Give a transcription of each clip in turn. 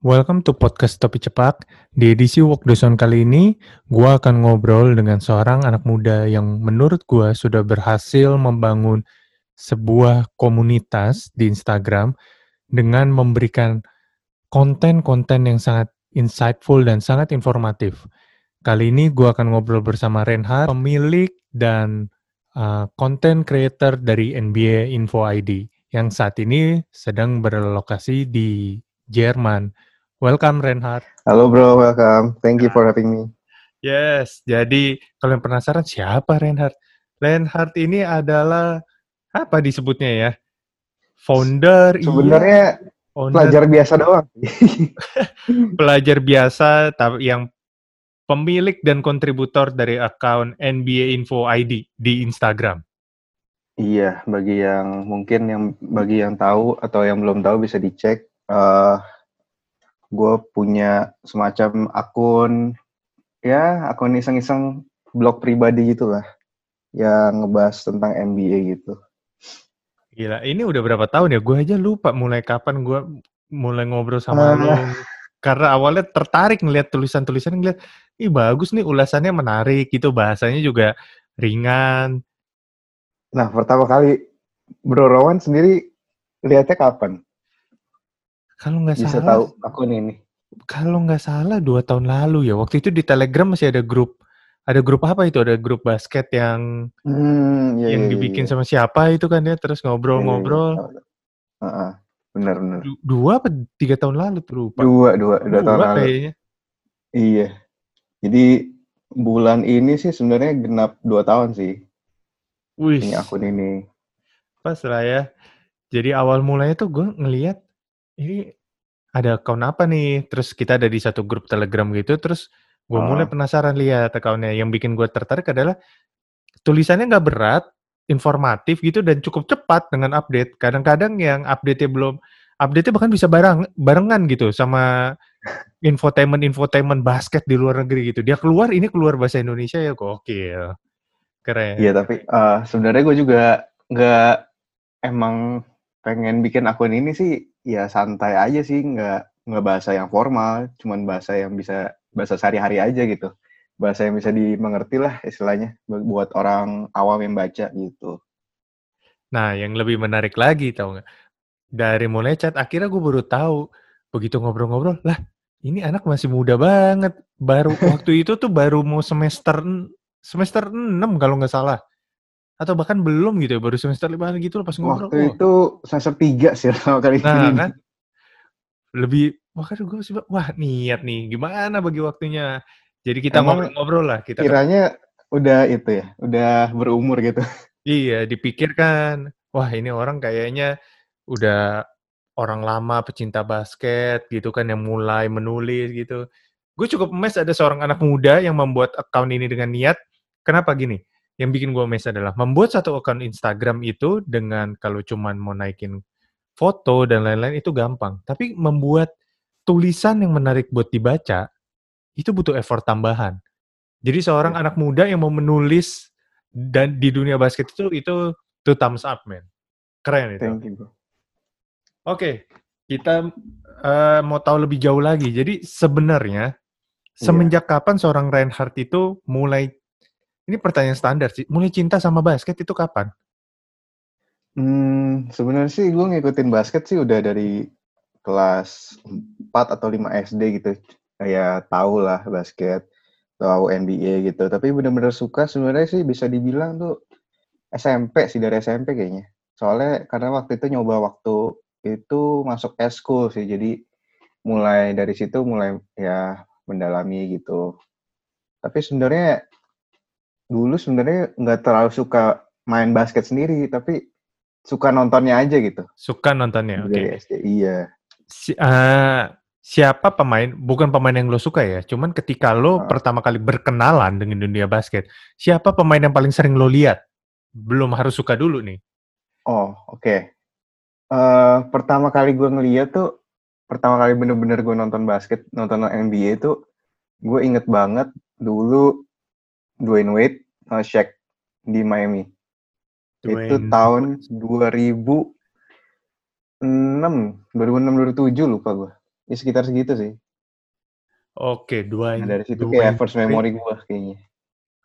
Welcome to podcast Topi Cepat. Di edisi Walk the Zone kali ini, gue akan ngobrol dengan seorang anak muda yang menurut gue sudah berhasil membangun sebuah komunitas di Instagram dengan memberikan konten-konten yang sangat insightful dan sangat informatif. Kali ini gue akan ngobrol bersama Reinhard, pemilik dan uh, content creator dari NBA Info ID yang saat ini sedang berlokasi di Jerman. Welcome Reinhard. Halo bro, welcome. Thank you for having me. Yes, jadi kalau yang penasaran siapa Reinhard? Reinhard ini adalah apa disebutnya ya? Founder. Iya. Sebenarnya iya, founder, pelajar biasa doang. pelajar biasa tapi yang pemilik dan kontributor dari akun NBA Info ID di Instagram. Iya, bagi yang mungkin yang bagi yang tahu atau yang belum tahu bisa dicek. Uh, gue punya semacam akun ya akun iseng-iseng blog pribadi gitu lah yang ngebahas tentang NBA gitu. Gila, ini udah berapa tahun ya? Gue aja lupa mulai kapan gue mulai ngobrol sama uh, lo. Karena awalnya tertarik ngeliat tulisan-tulisan, ngeliat, ih bagus nih ulasannya menarik gitu, bahasanya juga ringan. Nah, pertama kali Bro Rowan sendiri lihatnya kapan? Kalau nggak Bisa salah, tahu akun ini. Kalau nggak salah dua tahun lalu ya. Waktu itu di Telegram masih ada grup. Ada grup apa itu? Ada grup basket yang hmm, iya, yang iya, dibikin iya. sama siapa itu kan ya? Terus ngobrol-ngobrol. Iya, iya. Uh, uh, benar benar. Dua apa tiga tahun lalu tuh lupa. Dua dua dua, dua tahun lalu. Kayaknya. Iya. Jadi bulan ini sih sebenarnya genap dua tahun sih. Wih. Ini akun ini. Pas lah ya. Jadi awal mulanya tuh gue ngelihat ini ada account apa nih? Terus kita ada di satu grup Telegram gitu, terus gue oh. mulai penasaran lihat accountnya. Yang bikin gue tertarik adalah tulisannya nggak berat, informatif gitu dan cukup cepat dengan update. Kadang-kadang yang update-nya belum update-nya bahkan bisa bareng barengan gitu sama infotainment infotainment basket di luar negeri gitu. Dia keluar ini keluar bahasa Indonesia ya gokil. Keren. Iya, tapi uh, sebenarnya gue juga nggak emang pengen bikin akun ini sih ya santai aja sih, nggak nggak bahasa yang formal, cuman bahasa yang bisa bahasa sehari-hari aja gitu. Bahasa yang bisa dimengerti lah istilahnya buat orang awam yang baca gitu. Nah, yang lebih menarik lagi tau nggak? Dari mulai chat akhirnya gue baru tahu begitu ngobrol-ngobrol lah ini anak masih muda banget baru waktu itu tuh baru mau semester semester 6 kalau nggak salah atau bahkan belum gitu ya, baru semester lima gitu loh pas ngobrol. Waktu oh. itu semester tiga sih sama kali nah, ini. kan? Lebih, makanya gue sih, wah niat nih, gimana bagi waktunya. Jadi kita ngobrol-ngobrol lah. Kita kiranya kan. udah itu ya, udah berumur gitu. Iya, dipikirkan, wah ini orang kayaknya udah orang lama pecinta basket gitu kan yang mulai menulis gitu. Gue cukup mes ada seorang anak muda yang membuat account ini dengan niat. Kenapa gini? Yang bikin gue mes adalah membuat satu akun Instagram itu dengan kalau cuman mau naikin foto dan lain-lain itu gampang. Tapi membuat tulisan yang menarik buat dibaca itu butuh effort tambahan. Jadi seorang ya. anak muda yang mau menulis dan di dunia basket itu itu two thumbs up, man. Keren itu. Thank you, Oke, okay, kita uh, mau tahu lebih jauh lagi. Jadi sebenarnya iya. semenjak yeah. kapan seorang Reinhardt itu mulai ini pertanyaan standar sih. Mulai cinta sama basket itu kapan? Hmm, sebenarnya sih gue ngikutin basket sih udah dari kelas 4 atau 5 SD gitu. Kayak tahu lah basket, tahu NBA gitu. Tapi bener-bener suka sebenarnya sih bisa dibilang tuh SMP sih dari SMP kayaknya. Soalnya karena waktu itu nyoba waktu itu masuk school sih. Jadi mulai dari situ mulai ya mendalami gitu. Tapi sebenarnya dulu sebenarnya nggak terlalu suka main basket sendiri, tapi suka nontonnya aja gitu. Suka nontonnya, oke. Okay. SD, iya. Si, uh, siapa pemain, bukan pemain yang lo suka ya, cuman ketika lo uh. pertama kali berkenalan dengan dunia basket, siapa pemain yang paling sering lo lihat? Belum harus suka dulu nih. Oh, oke. Okay. Uh, eh, pertama kali gue ngeliat tuh, pertama kali bener-bener gue nonton basket, nonton NBA tuh, gue inget banget dulu Dwayne Wade uh, Shaq di Miami. Dwayne. Itu tahun 2006, 2006 2007 lupa gue. Ya sekitar segitu sih. Oke, dua Nah dari situ dua kayak first memory gue kayaknya.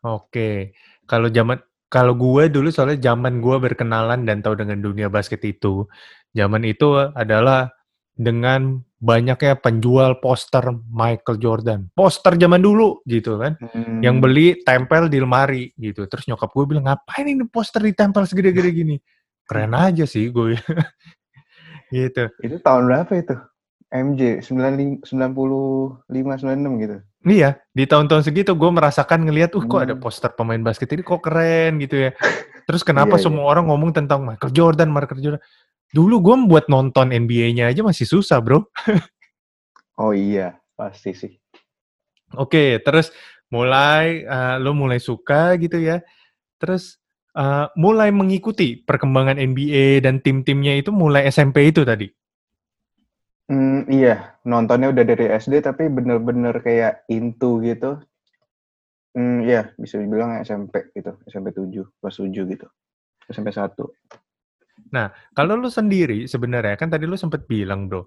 Oke, kalau zaman kalau gue dulu soalnya zaman gue berkenalan dan tahu dengan dunia basket itu, zaman itu adalah dengan banyaknya penjual poster Michael Jordan. Poster zaman dulu gitu kan. Yang Hmm, beli tempel di lemari gitu. Terus nyokap gue bilang, "Ngapain ini poster ditempel segede-gede gini?" Keren aja sih gue. gitu. itu tahun berapa itu? MJ 95 95 96 gitu. Iya, di tahun-tahun segitu gue merasakan ngelihat, uh kok ada Hmm. poster pemain basket ini kok keren gitu ya. Terus kenapa Iya, iya. semua orang ngomong tentang Michael Jordan, Michael Jordan. Dulu gue buat nonton NBA-nya aja masih susah, bro. Oh iya, pasti sih. Oke, terus mulai eh, lo mulai suka gitu ya. Terus eh, mulai mengikuti perkembangan NBA dan tim-timnya itu mulai SMP itu tadi. Hmm, iya, nontonnya udah dari SD tapi bener-bener kayak into gitu. Hmm, iya, bisa dibilang SMP gitu, SMP 7, kelas 7 gitu. SMP 1. Kalau lu sendiri sebenarnya kan tadi lu sempat bilang bro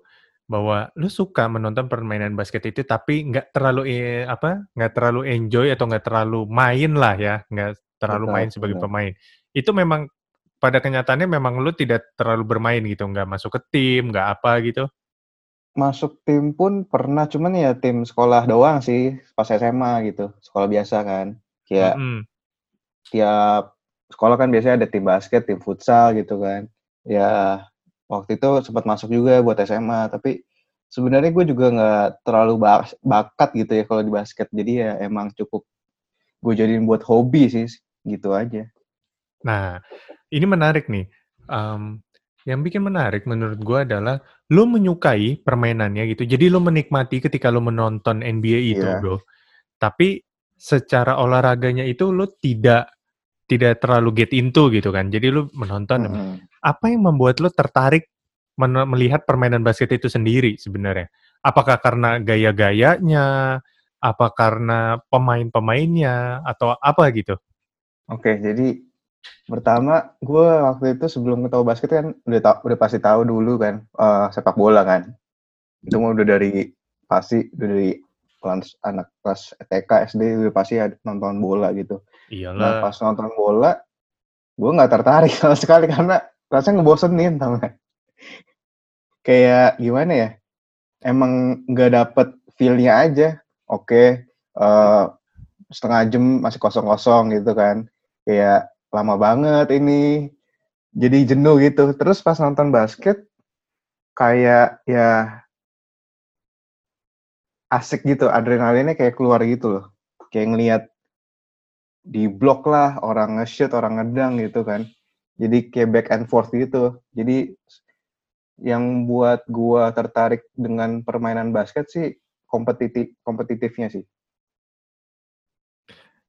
bahwa lu suka menonton permainan basket itu tapi nggak terlalu eh, apa nggak terlalu enjoy atau nggak terlalu main lah ya nggak terlalu Betul, main sebagai benar. pemain itu memang pada kenyataannya memang lu tidak terlalu bermain gitu nggak masuk ke tim nggak apa gitu Masuk tim pun pernah, cuman ya tim sekolah doang sih, pas SMA gitu, sekolah biasa kan. Kayak Mm-mm. tiap sekolah kan biasanya ada tim basket, tim futsal gitu kan. Ya waktu itu sempat masuk juga buat SMA, tapi sebenarnya gue juga nggak terlalu bak- bakat gitu ya kalau di basket. Jadi ya emang cukup gue jadiin buat hobi sih, gitu aja. Nah, ini menarik nih. Em, yang bikin menarik menurut gua adalah lo menyukai permainannya gitu. Jadi lo menikmati ketika lo menonton NBA itu, Iya. bro. Tapi secara olahraganya itu lo tidak tidak terlalu get into gitu kan. Jadi lo menonton. Mm-mm. Apa yang membuat lo tertarik melihat permainan basket itu sendiri sebenarnya? Apakah karena gaya-gayanya? Apa karena pemain-pemainnya? Atau apa gitu? Oke, jadi pertama gue waktu itu sebelum tahu basket kan udah tau, udah pasti tahu dulu kan eh, sepak bola kan. Itu udah dari pasti udah dari kelas anak kelas TK SD udah pasti ada nonton bola gitu. Nah Iyalah. pas nonton bola, gue nggak tertarik sama sekali karena rasanya ngebosenin gak? Kayak gimana ya? Emang nggak dapet feel-nya aja. Oke, eh, setengah jam masih kosong-kosong gitu kan. Kayak lama banget ini. Jadi jenuh gitu. Terus pas nonton basket, kayak ya asik gitu. Adrenalinnya kayak keluar gitu loh. Kayak ngelihat di blok lah, orang nge-shoot, orang ngedang gitu kan. Jadi kayak back and forth gitu. Jadi yang buat gua tertarik dengan permainan basket sih kompetitif kompetitifnya sih.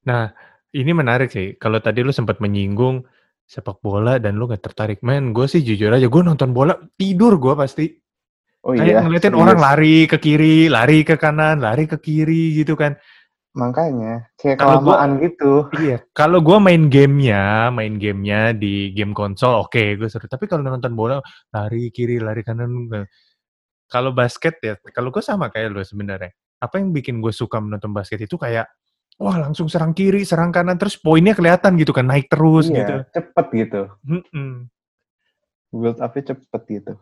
Nah, ini menarik sih. Kalau tadi lu sempat menyinggung sepak bola dan lu nggak tertarik. Men, gue sih jujur aja, gue nonton bola tidur gue pasti. Oh Kayak iya, ngeliatin serius. orang lari ke kiri, lari ke kanan, lari ke kiri gitu kan. Makanya kayak Kalau gua- kelamaan gitu. Iya, kalau gue main gamenya, main gamenya di game konsol, oke, gue seru. Tapi kalau nonton bola, lari kiri, lari kanan. Kalau basket ya, kalau gue sama kayak lu sebenarnya. Apa yang bikin gue suka menonton basket itu kayak, wah langsung serang kiri, serang kanan, terus poinnya kelihatan gitu kan, naik terus gitu. iya, cepet gitu. Mm-mm. Build up-nya cepet gitu.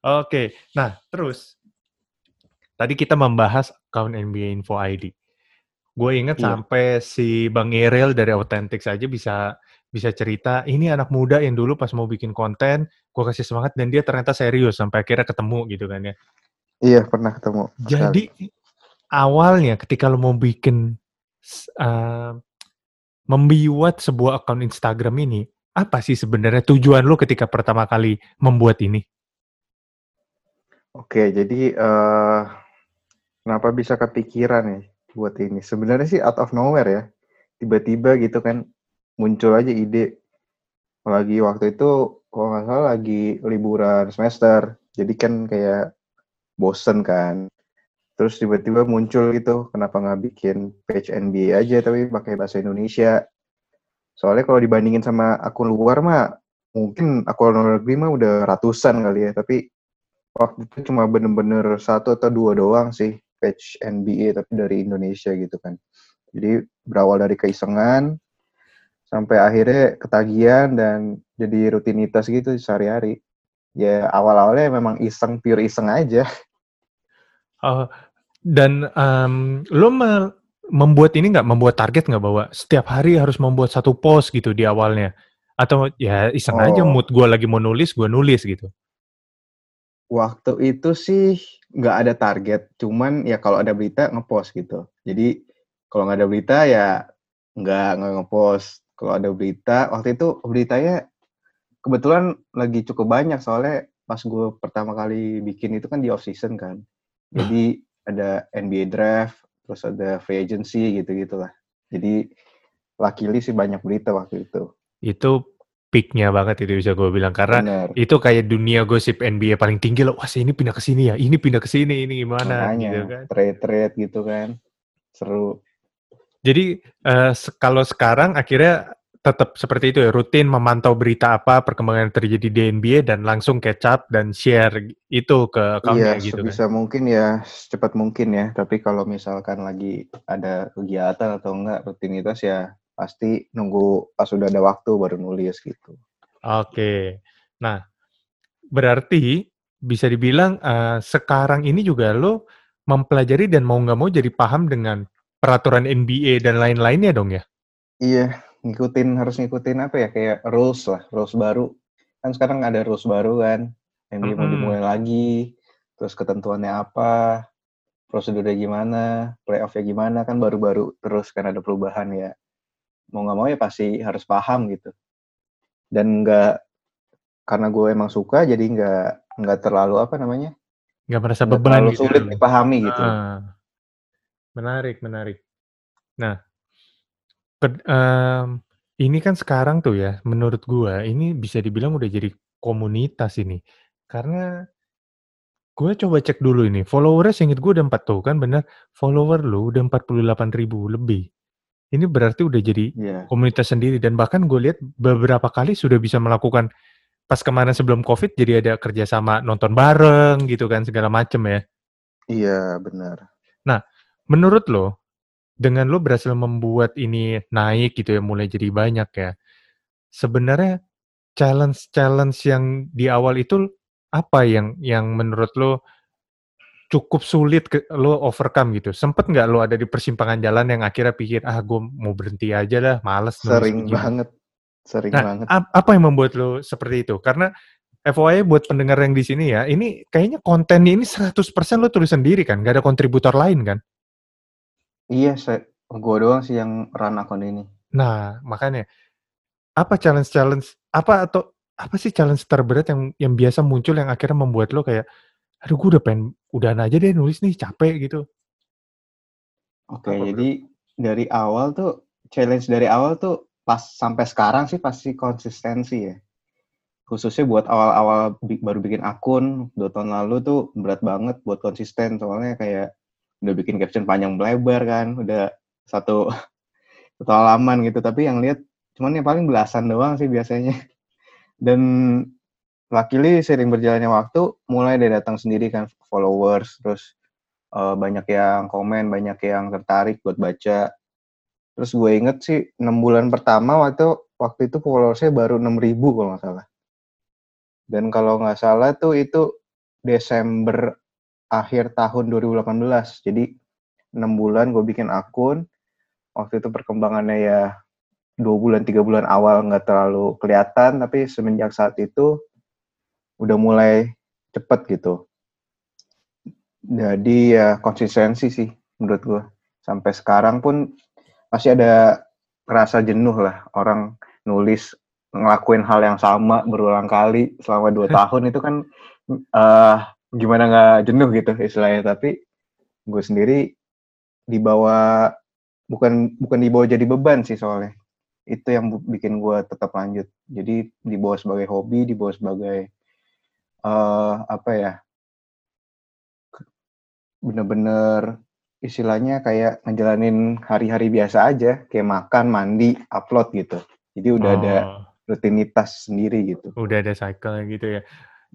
Oke, nah terus tadi kita membahas account NBA Info ID. Gue inget Iya. sampai si Bang Erel dari Authentics aja bisa bisa cerita ini anak muda yang dulu pas mau bikin konten, gue kasih semangat dan dia ternyata serius sampai akhirnya ketemu gitu kan ya. Iya, pernah ketemu. Jadi awalnya ketika lo mau bikin uh, membuat sebuah akun Instagram ini, apa sih sebenarnya tujuan lo ketika pertama kali membuat ini? Oke, jadi eh kenapa bisa kepikiran ya buat ini? Sebenarnya sih out of nowhere ya. Tiba-tiba gitu kan muncul aja ide. Lagi waktu itu kalau nggak salah lagi liburan semester. Jadi kan kayak bosen kan. Terus tiba-tiba muncul gitu, kenapa nggak bikin page NBA aja tapi pakai bahasa Indonesia. Soalnya kalau dibandingin sama akun luar mah mungkin akun luar negeri mah udah ratusan kali ya, tapi waktu itu cuma bener-bener satu atau dua doang sih page NBA tapi dari Indonesia gitu kan. Jadi berawal dari keisengan sampai akhirnya ketagihan dan jadi rutinitas gitu sehari-hari. Ya awal-awalnya memang iseng pure iseng aja. Oh, dan um, lo me membuat ini nggak membuat target nggak bahwa setiap hari harus membuat satu post gitu di awalnya atau ya iseng oh. aja mood gue lagi mau nulis gue nulis gitu waktu itu sih nggak ada target, cuman ya kalau ada berita ngepost gitu. Jadi kalau nggak ada berita ya nggak nggak ngepost. Kalau ada berita, waktu itu beritanya kebetulan lagi cukup banyak soalnya pas gue pertama kali bikin itu kan di off season kan. Jadi ada NBA draft, terus ada free agency gitu gitulah. Jadi luckily sih banyak berita waktu itu. Itu peaknya banget itu bisa gue bilang karena Bener. itu kayak dunia gosip NBA paling tinggi loh. Wah, ini pindah ke sini ya, ini pindah ke sini, ini gimana Makanya, gitu kan. Trade-trade gitu kan. Seru. Jadi uh, kalau sekarang akhirnya tetap seperti itu ya, rutin memantau berita apa, perkembangan yang terjadi di NBA dan langsung catch up dan share itu ke accountnya iya, gitu sebisa kan. mungkin ya, secepat mungkin ya. Tapi kalau misalkan lagi ada kegiatan atau enggak rutinitas ya pasti nunggu pas sudah ada waktu baru nulis gitu. Oke. Nah, berarti bisa dibilang uh, sekarang ini juga lo mempelajari dan mau nggak mau jadi paham dengan peraturan NBA dan lain-lainnya dong ya? Iya, ngikutin harus ngikutin apa ya kayak rules lah, rules baru. Kan sekarang ada rules baru kan, NBA mm -hmm. mau dimulai lagi, terus ketentuannya apa, prosedurnya gimana, playoffnya gimana kan baru-baru terus kan ada perubahan ya mau nggak mau ya pasti harus paham gitu. Dan nggak karena gue emang suka jadi nggak nggak terlalu apa namanya nggak merasa beban terlalu gitu sulit dipahami gitu. Ah, menarik menarik. Nah ke, um, ini kan sekarang tuh ya menurut gue ini bisa dibilang udah jadi komunitas ini. Karena gue coba cek dulu ini followernya inget gue udah empat tuh kan bener? Follower lu udah 48 ribu lebih ini berarti udah jadi yeah. komunitas sendiri dan bahkan gue lihat beberapa kali sudah bisa melakukan pas kemarin sebelum covid jadi ada kerjasama nonton bareng gitu kan segala macem ya. Iya benar. Nah menurut lo dengan lo berhasil membuat ini naik gitu ya mulai jadi banyak ya. Sebenarnya challenge-challenge yang di awal itu apa yang yang menurut lo cukup sulit ke, lo overcome gitu. Sempet nggak lo ada di persimpangan jalan yang akhirnya pikir ah gue mau berhenti aja dah, males. Sering begini. banget, sering nah, banget. Ap apa yang membuat lo seperti itu? Karena FYI buat pendengar yang di sini ya, ini kayaknya kontennya ini 100% lo tulis sendiri kan, gak ada kontributor lain kan? Iya, saya, gue doang sih yang run akun ini. Nah, makanya apa challenge-challenge apa atau apa sih challenge terberat yang yang biasa muncul yang akhirnya membuat lo kayak aduh gue udah pengen udahan aja deh nulis nih capek gitu. Oke, okay, jadi dari awal tuh challenge dari awal tuh pas sampai sekarang sih pasti konsistensi ya. Khususnya buat awal-awal baru bikin akun dua tahun lalu tuh berat banget buat konsisten soalnya kayak udah bikin caption panjang lebar kan, udah satu satu halaman gitu. Tapi yang lihat cuman yang paling belasan doang sih biasanya. Dan luckily sering berjalannya waktu mulai dari datang sendiri kan followers terus uh, banyak yang komen banyak yang tertarik buat baca. Terus gue inget sih enam bulan pertama waktu waktu itu followersnya baru enam ribu kalau nggak salah. Dan kalau nggak salah tuh itu Desember akhir tahun 2018 jadi enam bulan gue bikin akun. Waktu itu perkembangannya ya dua bulan tiga bulan awal nggak terlalu kelihatan tapi semenjak saat itu udah mulai cepet gitu. Jadi ya konsistensi sih menurut gue. Sampai sekarang pun masih ada rasa jenuh lah orang nulis ngelakuin hal yang sama berulang kali selama dua tahun itu kan uh, gimana nggak jenuh gitu istilahnya tapi gue sendiri dibawa bukan bukan dibawa jadi beban sih soalnya itu yang bikin gue tetap lanjut jadi dibawa sebagai hobi dibawa sebagai uh, apa ya bener-bener istilahnya kayak ngejalanin hari-hari biasa aja kayak makan mandi upload gitu jadi udah oh. ada rutinitas sendiri gitu udah ada cycle gitu ya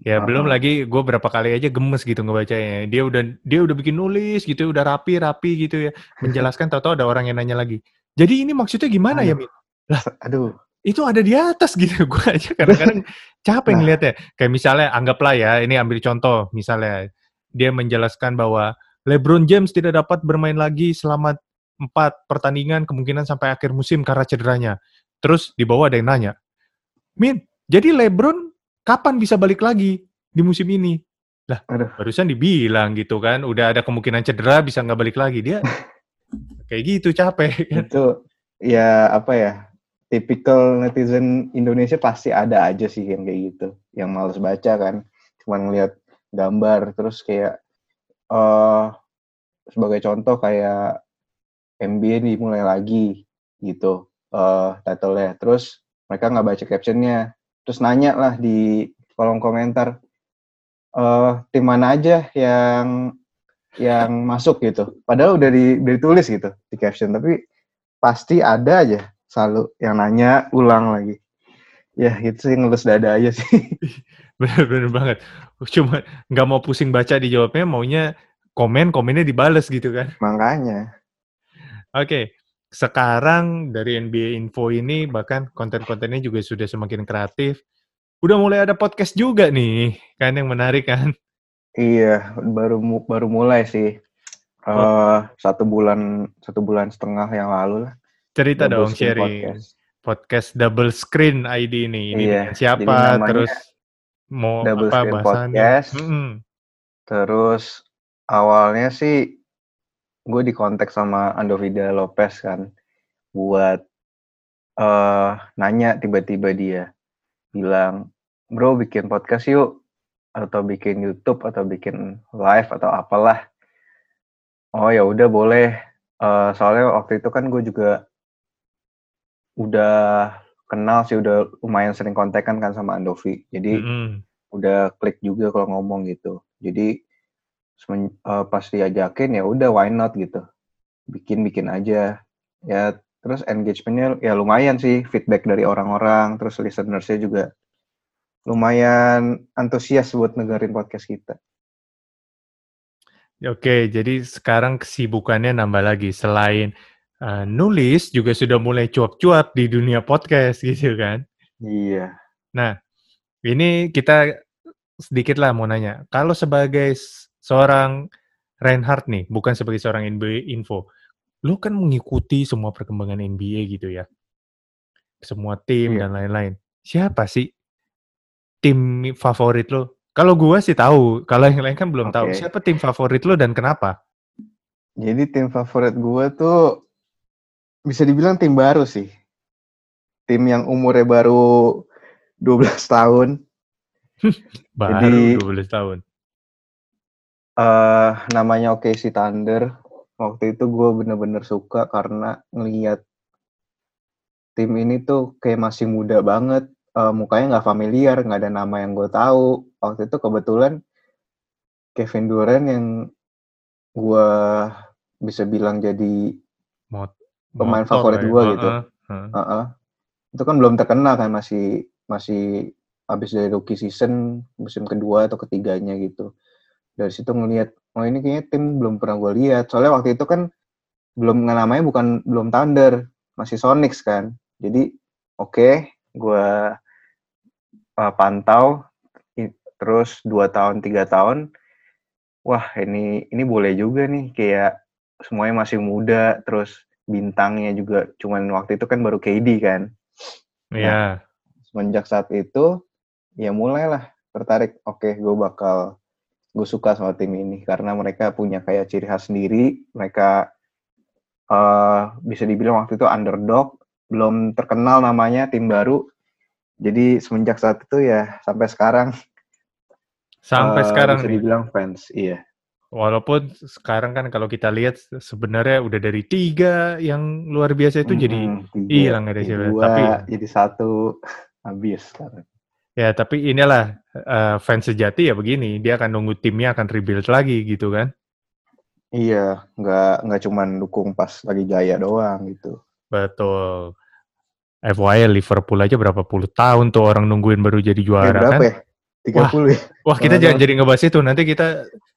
Ya Uh-uh. belum lagi gue berapa kali aja gemes gitu ngebacanya. Dia udah dia udah bikin nulis gitu, udah rapi rapi gitu ya, menjelaskan. Tahu-tahu ada orang yang nanya lagi. Jadi ini maksudnya gimana ya, Aduh. Min? Lah, Aduh. Itu ada di atas gitu. Gue aja kadang-kadang capek Nah. ngeliatnya. Kayak misalnya anggaplah ya, ini ambil contoh misalnya dia menjelaskan bahwa LeBron James tidak dapat bermain lagi selama empat pertandingan kemungkinan sampai akhir musim karena cederanya. Terus di bawah ada yang nanya, Min, jadi LeBron kapan bisa balik lagi di musim ini? Lah, Aduh. barusan dibilang gitu kan, udah ada kemungkinan cedera bisa nggak balik lagi. Dia kayak gitu capek kan. itu ya apa ya tipikal netizen Indonesia pasti ada aja sih yang kayak gitu yang males baca kan. Cuman ngeliat gambar terus kayak eh sebagai contoh kayak NBA dimulai lagi gitu eh title-nya. Terus mereka nggak baca captionnya. Terus nanya lah di kolom komentar eh tim mana aja yang yang masuk? gitu. Padahal udah di, udah ditulis gitu di caption. Tapi pasti ada aja selalu yang nanya ulang lagi ya itu sih ngelus dada aja sih Bener-bener banget. Cuma nggak mau pusing baca dijawabnya, maunya komen, komennya dibales gitu kan. makanya Oke, sekarang dari NBA Info ini bahkan konten-kontennya juga sudah semakin kreatif. Udah mulai ada podcast juga nih, kan yang menarik kan. iya baru baru mulai sih eh satu bulan satu bulan setengah yang lalu lah Cerita Double dong sharing. Podcast. Podcast. Double Screen ID ini. Ini Iya, siapa, terus mau Double apa Screen bahasannya. Podcast. Mm-mm. Terus awalnya sih gue dikontak sama Andovida Lopez kan buat eh nanya tiba-tiba dia bilang bro bikin podcast yuk atau bikin YouTube atau bikin live atau apalah oh ya udah boleh Eh soalnya waktu itu kan gue juga udah kenal sih udah lumayan sering kontekan kan sama Andovi jadi Mm-mm. udah klik juga kalau ngomong gitu. Jadi semen- eh, pas diajakin ya udah why not gitu. Bikin-bikin aja. Ya terus engagementnya ya lumayan sih feedback dari orang-orang terus listenersnya juga lumayan antusias buat dengerin podcast kita. Oke, jadi sekarang kesibukannya nambah lagi. Selain eh, nulis, juga sudah mulai cuap-cuap di dunia podcast gitu kan. Iya. Nah, ini kita sedikit lah mau nanya. Kalau sebagai seorang Reinhardt nih, bukan sebagai seorang NBA info, lu kan mengikuti semua perkembangan NBA gitu ya. Semua tim Iya. dan lain-lain. Siapa sih tim favorit lu? Kalau gua sih tahu, kalau yang lain kan belum tahu. Oke. Siapa tim favorit lu dan kenapa? Jadi tim favorit gue tuh bisa dibilang tim baru sih. Tim yang umurnya baru 12 tahun. Baru Jadi- 12 tahun. eh namanya OKC Thunder. Waktu itu gue bener-bener suka karena ngeliat tim ini tuh kayak masih muda banget. Eh, mukanya nggak familiar, nggak ada nama yang gue tahu. Waktu itu kebetulan Kevin Durant yang gue bisa bilang jadi Mot Pemain motor favorit lah ya. gitu. Heeh, heeh. Heeh. itu kan belum terkenal kan masih masih habis dari rookie season musim kedua atau ketiganya gitu dari situ ngelihat oh ini kayaknya tim belum pernah gue lihat soalnya waktu itu kan belum namanya bukan belum Thunder masih Sonics kan jadi oke gue uh, pantau terus dua tahun tiga tahun wah ini ini boleh juga nih kayak semuanya masih muda terus bintangnya juga. Cuman waktu itu kan baru KD kan. Iya. semenjak saat itu ya mulailah tertarik. Oke gue bakal gue suka sama tim ini. Karena mereka punya kayak ciri khas sendiri. Mereka eh bisa dibilang waktu itu underdog. Belum terkenal namanya tim baru. Jadi semenjak saat itu ya sampai sekarang. Sampai eh, sekarang bisa nih. dibilang fans iya Walaupun sekarang kan kalau kita lihat sebenarnya udah dari tiga yang luar biasa itu jadi Mm-mm, tiga, hilang ada jadi siapa. Tapi- jadi satu habis sekarang ya tapi inilah eh, fans sejati ya begini, dia akan nunggu timnya akan rebuild lagi gitu kan. iya nggak nggak cuman dukung pas lagi jaya doang gitu Betul. FYI Liverpool aja berapa puluh tahun tuh orang nungguin baru jadi juara berapa kan? ya 30 Wah, ya? wah kita jangan jadi ngebahas itu. Nanti kita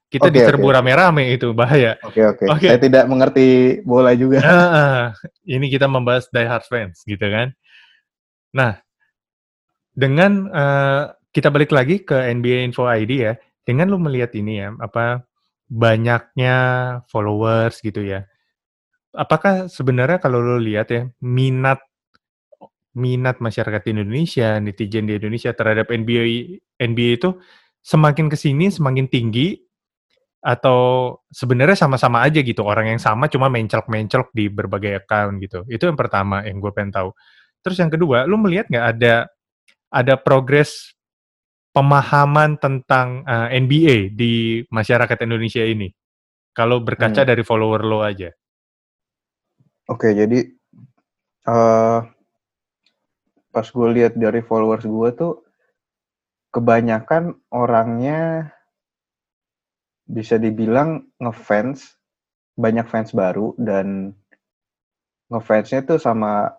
kita Oke, diserbu oke. rame-rame itu bahaya. Oke, oke. Oke. Saya tidak mengerti bola juga. Heeh. ini kita membahas Die Hard fans gitu kan. Nah, dengan eh, kita balik lagi ke NBA Info ID ya. Dengan lu melihat ini ya, apa banyaknya followers gitu ya. Apakah sebenarnya kalau lu lihat ya minat minat masyarakat Indonesia, netizen di Indonesia terhadap NBA NBA itu semakin ke sini semakin tinggi atau sebenarnya sama-sama aja gitu orang yang sama cuma menclok-menclok di berbagai account gitu. Itu yang pertama yang gue pengen tahu. Terus yang kedua, lu melihat nggak ada ada progres pemahaman tentang uh, NBA di masyarakat Indonesia ini? Kalau berkaca Hmm. dari follower lo aja. Oke, jadi eh pas gue lihat dari followers gue tuh kebanyakan orangnya bisa dibilang ngefans, banyak fans baru dan ngefansnya tuh sama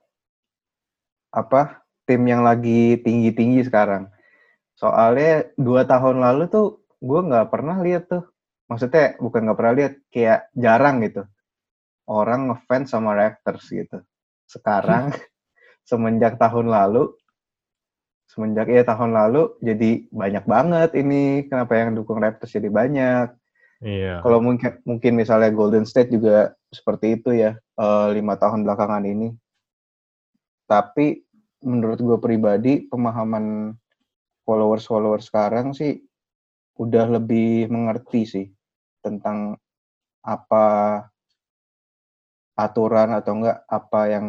apa tim yang lagi tinggi-tinggi sekarang. Soalnya dua tahun lalu tuh gue nggak pernah lihat tuh, maksudnya bukan nggak pernah lihat, kayak jarang gitu orang ngefans sama Raptors gitu. Sekarang semenjak tahun lalu, semenjak ya tahun lalu jadi banyak banget ini kenapa yang dukung Raptors jadi banyak. Iya. Kalau mungkin mungkin misalnya Golden State juga seperti itu ya eh, lima tahun belakangan ini. Tapi menurut gue pribadi pemahaman followers followers sekarang sih udah lebih mengerti sih tentang apa aturan atau enggak apa yang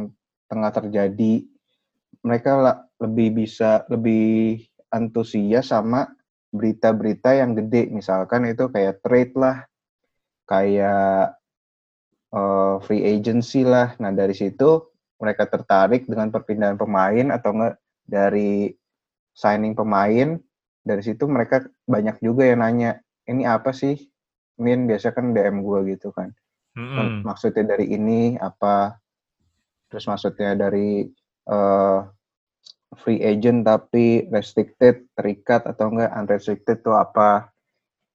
tengah terjadi. Mereka lebih bisa lebih antusias sama berita-berita yang gede. Misalkan itu kayak trade lah kayak eh, free agency lah. Nah dari situ mereka tertarik dengan perpindahan pemain atau enggak dari signing pemain dari situ mereka banyak juga yang nanya ini apa sih Min? Biasa kan DM gue gitu kan. Mm-mm. maksudnya dari ini apa? Terus maksudnya dari eh, free agent tapi restricted terikat atau enggak unrestricted tuh apa.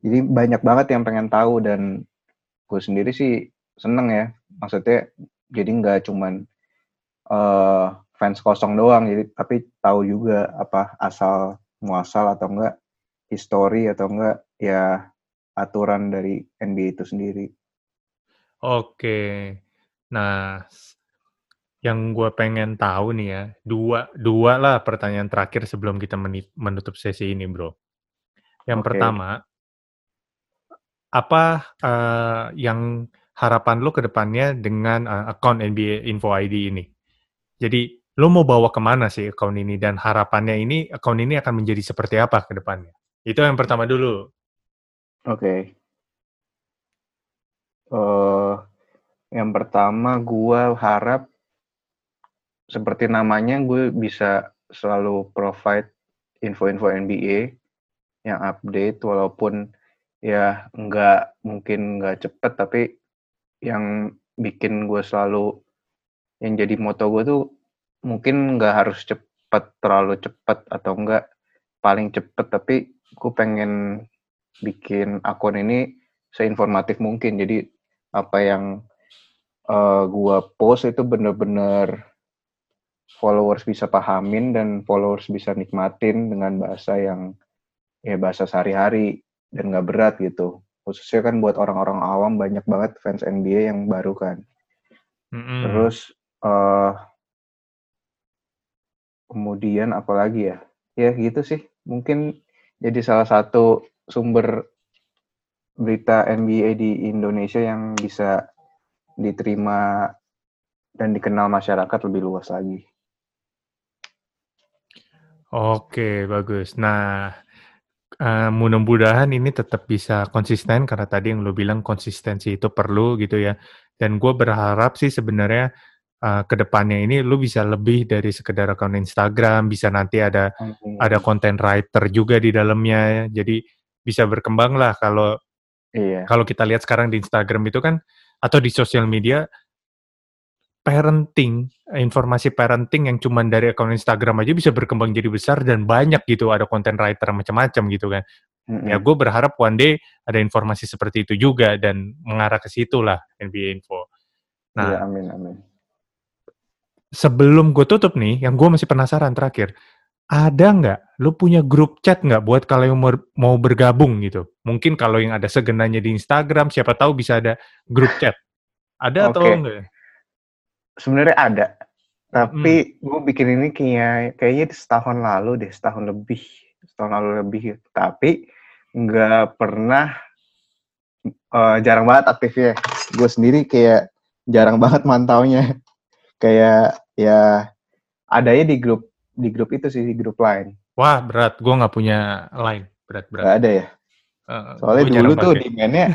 Jadi banyak banget yang pengen tahu dan gue sendiri sih seneng ya. Maksudnya jadi nggak cuman eh, fans kosong doang jadi tapi tahu juga apa asal muasal atau enggak history atau enggak ya aturan dari NBA itu sendiri. Oke. Nah, yang gue pengen tahu nih ya, dua, dua lah pertanyaan terakhir sebelum kita menutup sesi ini, bro. Yang Oke. pertama, apa eh, yang harapan lo ke depannya dengan eh, akun NBA Info ID ini? Jadi, lo mau bawa ke mana sih akun ini dan harapannya ini, akun ini akan menjadi seperti apa ke depannya? Itu yang pertama dulu. Oke. eh yang pertama gua harap seperti namanya gue bisa selalu provide info-info NBA yang update walaupun ya nggak mungkin nggak cepet tapi yang bikin gue selalu yang jadi moto gue tuh mungkin nggak harus cepet terlalu cepet atau enggak paling cepet tapi gue pengen bikin akun ini seinformatif mungkin. Jadi apa yang eh, gua post itu bener-bener followers bisa pahamin dan followers bisa nikmatin dengan bahasa yang ya bahasa sehari-hari dan nggak berat gitu khususnya kan buat orang-orang awam banyak banget fans NBA yang baru kan Mm-mm. terus eh kemudian apalagi ya ya gitu sih mungkin jadi salah satu sumber berita NBA di Indonesia yang bisa diterima dan dikenal masyarakat lebih luas lagi. Oke, bagus. Nah, eh, mudah-mudahan ini tetap bisa konsisten karena tadi yang lo bilang konsistensi itu perlu gitu ya. Dan gue berharap sih sebenarnya eh, ke depannya ini lo bisa lebih dari sekedar akun Instagram, bisa nanti ada ada content writer juga di dalamnya. Jadi bisa berkembang lah kalau Iya. kalau kita lihat sekarang di Instagram itu kan atau di sosial media parenting, informasi parenting yang cuman dari akun Instagram aja bisa berkembang jadi besar dan banyak gitu, ada content writer macam-macam gitu kan. Ya Mhm. gue berharap one day ada informasi seperti itu juga dan mengarah ke situ lah NBA Info. Nah amin amin. sebelum gue tutup nih, yang gue masih penasaran terakhir, ada nggak lu punya grup chat nggak buat kalau yang mau bergabung gitu? Mungkin kalau yang ada segenanya di Instagram, siapa tahu bisa ada grup chat. Ada atau Oke. enggak? Sebenarnya ada, tapi gue bikin ini kayak kayaknya setahun lalu deh, setahun lebih, setahun lalu lebih gitu. Tapi nggak pernah eee, jarang banget aktifnya. Gue sendiri kayak jarang banget mantaunya. Kayak ya adanya di grup di grup itu sih, di grup Line. Wah, berat. Gue nggak punya Line. Berat berat. Nggak ada ya? Heeh, Soalnya dulu tuh demand-nya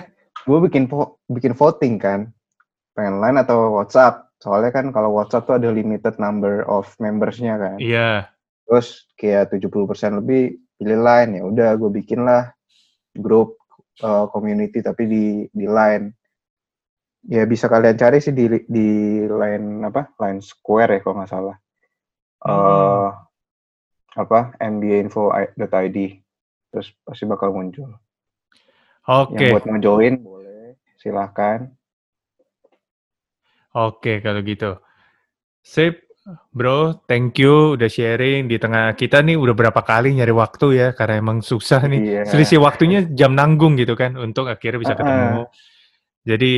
gue bikin bikin voting kan, pengen Line atau WhatsApp. Soalnya kan kalau WhatsApp tuh ada limited number of members-nya kan. Iya. Terus kayak 70% lebih pilih Line, ya udah gue bikin lah grup, eee, community tapi di di Line. Ya bisa kalian cari sih di di Line apa, Line Square ya kalau nggak salah. Eee, Mhm. apa, nbainfo.id. Terus pasti bakal muncul. Yang Oke. buat mau join boleh, silahkan. Oke kalau gitu. Sip, Bro, thank you udah sharing di tengah kita nih udah berapa kali nyari waktu ya, karena emang susah nih. Iya. Selisih waktunya jam nanggung gitu kan, untuk akhirnya bisa Heeh. ketemu. Jadi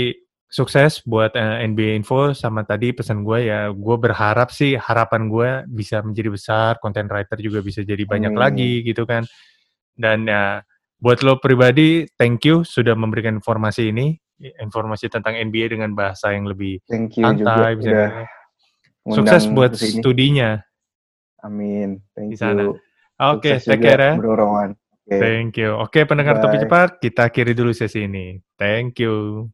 sukses buat, eee, NBA Info sama tadi pesan gue ya, gue berharap sih harapan gue bisa menjadi besar, content writer juga bisa jadi banyak Amin. lagi gitu kan. Dan ya buat lo pribadi, thank you sudah memberikan informasi ini, informasi tentang NBA dengan bahasa yang lebih Thank you juga santai bisa udah Sukses buat ke sini. studinya Amin, di thank sana. you. Oke, Sukses take juga care ya. Bro Rowan. Oke. Thank you. Oke pendengar Topik Bye. Cepat, kita akhiri dulu sesi ini. Thank you.